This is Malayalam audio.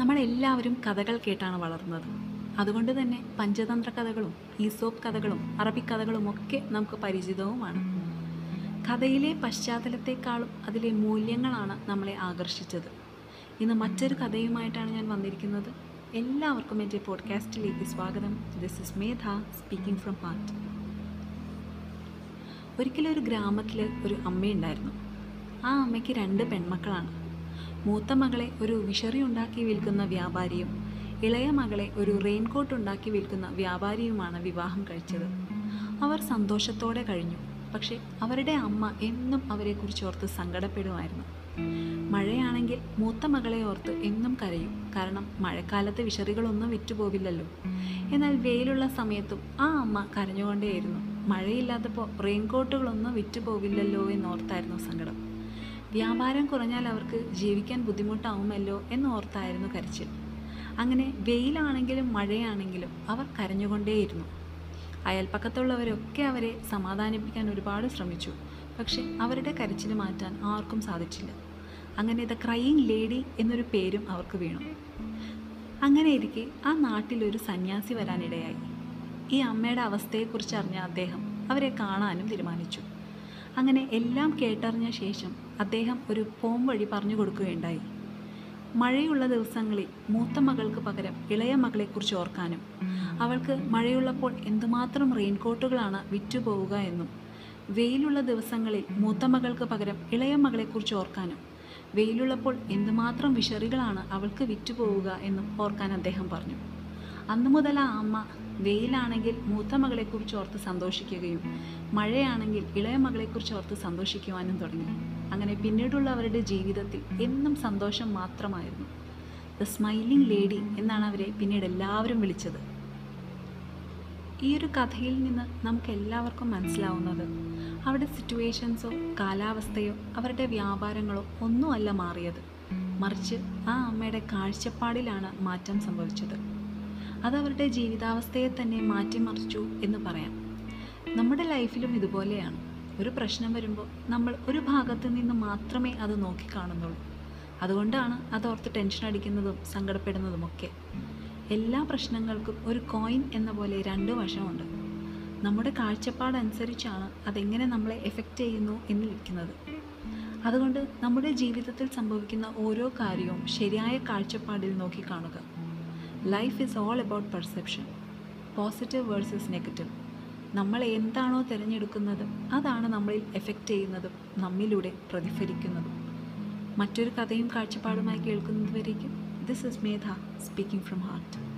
നമ്മളെല്ലാവരും കഥകൾ കേട്ടാണ് വളർന്നത്. അതുകൊണ്ട് തന്നെ പഞ്ചതന്ത്ര കഥകളും ഈസോപ്പ് കഥകളും അറബിക് കഥകളും ഒക്കെ നമുക്ക് പരിചിതവുമാണ്. കഥയിലെ പശ്ചാത്തലത്തെക്കാളും അതിലെ മൂല്യങ്ങളാണ് നമ്മളെ ആകർഷിച്ചത്. ഇന്ന് മറ്റൊരു കഥയുമായിട്ടാണ് ഞാൻ വന്നിരിക്കുന്നത്. എല്ലാവർക്കും എന്റെ പോഡ്കാസ്റ്റിലേക്ക് സ്വാഗതം. This is Medha speaking from heart ഒരിക്കലും ഒരു ഗ്രാമത്തിൽ ഒരു അമ്മയുണ്ടായിരുന്നു. ആ അമ്മയ്ക്ക് രണ്ട് പെൺമക്കളാണ്. മൂത്ത മകളെ ഒരു വിഷറി ഉണ്ടാക്കി വിൽക്കുന്ന വ്യാപാരിയും ഇളയ മകളെ ഒരു റെയിൻകോട്ട് ഉണ്ടാക്കി വിൽക്കുന്ന വ്യാപാരിയുമാണ് വിവാഹം കഴിച്ചത്. അവർ സന്തോഷത്തോടെ കഴിഞ്ഞു. പക്ഷേ അവരുടെ അമ്മ എന്നും അവരെക്കുറിച്ച് ഓർത്ത് സങ്കടപ്പെടുമായിരുന്നു. മഴയാണെങ്കിൽ മൂത്ത മകളെ ഓർത്ത് എന്നും കരയും. കാരണം മഴക്കാലത്ത് വിഷറികളൊന്നും വിറ്റുപോവില്ലല്ലോ. എന്നാൽ വെയിലുള്ള സമയത്തും ആ അമ്മ കരഞ്ഞുകൊണ്ടേയിരുന്നു. മഴയില്ലാത്തപ്പോൾ റെയിൻകോട്ടുകളൊന്നും വിറ്റുപോവില്ലല്ലോ എന്നോർത്തായിരുന്നു സങ്കടം. വ്യാപാരം കുറഞ്ഞാൽ അവർക്ക് ജീവിക്കാൻ ബുദ്ധിമുട്ടാവുമല്ലോ എന്നോർത്തായിരുന്നു കരച്ചിൽ. അങ്ങനെ വെയിലാണെങ്കിലും മഴയാണെങ്കിലും അവർ കരഞ്ഞുകൊണ്ടേയിരുന്നു. അയൽപ്പക്കത്തുള്ളവരൊക്കെ അവരെ സമാധാനിപ്പിക്കാൻ ഒരുപാട് ശ്രമിച്ചു. പക്ഷെ അവരുടെ കരച്ചിൽ മാറ്റാൻ ആർക്കും സാധിച്ചില്ല. അങ്ങനെ ദ ക്രൈയിങ് ലേഡി എന്നൊരു പേരും അവർക്ക് വീണു. അങ്ങനെ ഇരിക്കെ ആ നാട്ടിലൊരു സന്യാസി വരാനിടയായി. ഈ അമ്മയുടെ അവസ്ഥയെക്കുറിച്ച് അറിഞ്ഞ അദ്ദേഹം അവരെ കാണാനും തീരുമാനിച്ചു. അങ്ങനെ എല്ലാം കേട്ടറിഞ്ഞ ശേഷം അദ്ദേഹം ഒരു പോം വഴി പറഞ്ഞു കൊടുക്കുകയുണ്ടായി. മഴയുള്ള ദിവസങ്ങളിൽ മൂത്ത മകൾക്ക് പകരം ഇളയ മകളെക്കുറിച്ച് ഓർക്കാനും അവൾക്ക് മഴയുള്ളപ്പോൾ എന്തുമാത്രം റെയിൻകോട്ടുകളാണ് വിറ്റുപോവുക എന്നും വെയിലുള്ള ദിവസങ്ങളിൽ മൂത്ത മകൾക്ക് പകരം ഇളയ മകളെക്കുറിച്ച് ഓർക്കാനും വെയിലുള്ളപ്പോൾ എന്തുമാത്രം വിഷറികളാണ് അവൾക്ക് വിറ്റുപോവുക എന്നും ഓർക്കാൻ അദ്ദേഹം പറഞ്ഞു. അന്നു മുതൽ ആ അമ്മ വെയിലാണെങ്കിൽ മൂത്ത മകളെക്കുറിച്ച് ഓർത്ത് സന്തോഷിക്കുകയും മഴയാണെങ്കിൽ ഇളയ മകളെക്കുറിച്ച് ഓർത്ത് സന്തോഷിക്കുവാനും തുടങ്ങി. അങ്ങനെ പിന്നീടുള്ള അവരുടെ ജീവിതത്തിൽ എന്നും സന്തോഷം മാത്രമായിരുന്നു. ദ സ്മൈലിംഗ് ലേഡി എന്നാണ് അവരെ പിന്നീട് എല്ലാവരും വിളിച്ചത്. ഈ ഒരു കഥയിൽ നിന്ന് നമുക്ക് എല്ലാവർക്കും മനസ്സിലാവുന്നത് അവരുടെ സിറ്റുവേഷൻസോ കാലാവസ്ഥയോ അവരുടെ വ്യാപാരങ്ങളോ ഒന്നുമല്ല മാറിയത്. മറിച്ച് ആ അമ്മയുടെ കാഴ്ചപ്പാടിലാണ് മാറ്റം സംഭവിച്ചത്. അതവരുടെ ജീവിതാവസ്ഥയെ തന്നെ മാറ്റിമറിച്ചു എന്ന് പറയാം. നമ്മുടെ ലൈഫിലും ഇതുപോലെയാണ്. ഒരു പ്രശ്നം വരുമ്പോൾ നമ്മൾ ഒരു ഭാഗത്ത് നിന്ന് മാത്രമേ അത് നോക്കിക്കാണുന്നുള്ളൂ. അതുകൊണ്ടാണ് അതോർത്ത് ടെൻഷൻ അടിക്കുന്നതും സങ്കടപ്പെടുന്നതുമൊക്കെ. എല്ലാ പ്രശ്നങ്ങൾക്കും ഒരു കോയിൻ എന്ന പോലെ രണ്ട് വശമുണ്ട്. നമ്മുടെ കാഴ്ചപ്പാടനുസരിച്ചാണ് അതെങ്ങനെ നമ്മളെ എഫക്റ്റ് ചെയ്യുന്നു എന്ന് വിൽക്കുന്നത് അതുകൊണ്ട് നമ്മുടെ ജീവിതത്തിൽ സംഭവിക്കുന്ന ഓരോ കാര്യവും ശരിയായ കാഴ്ചപ്പാടിൽ നോക്കിക്കാണുക. Life is all about perception positive versus negative നമ്മൾ എന്താണോ തിരഞ്ഞെടുക്കുന്നത് അതാണ് നമ്മളിൽ എഫക്റ്റ് ചെയ്യുന്നതും നമ്മിലൂടെ പ്രതിഫലിക്കുന്നതും. മറ്റൊരു കഥയും കാഴ്ചപ്പാടുമായി കേൾക്കുന്നതുവരേക്കും. This is Medha speaking from heart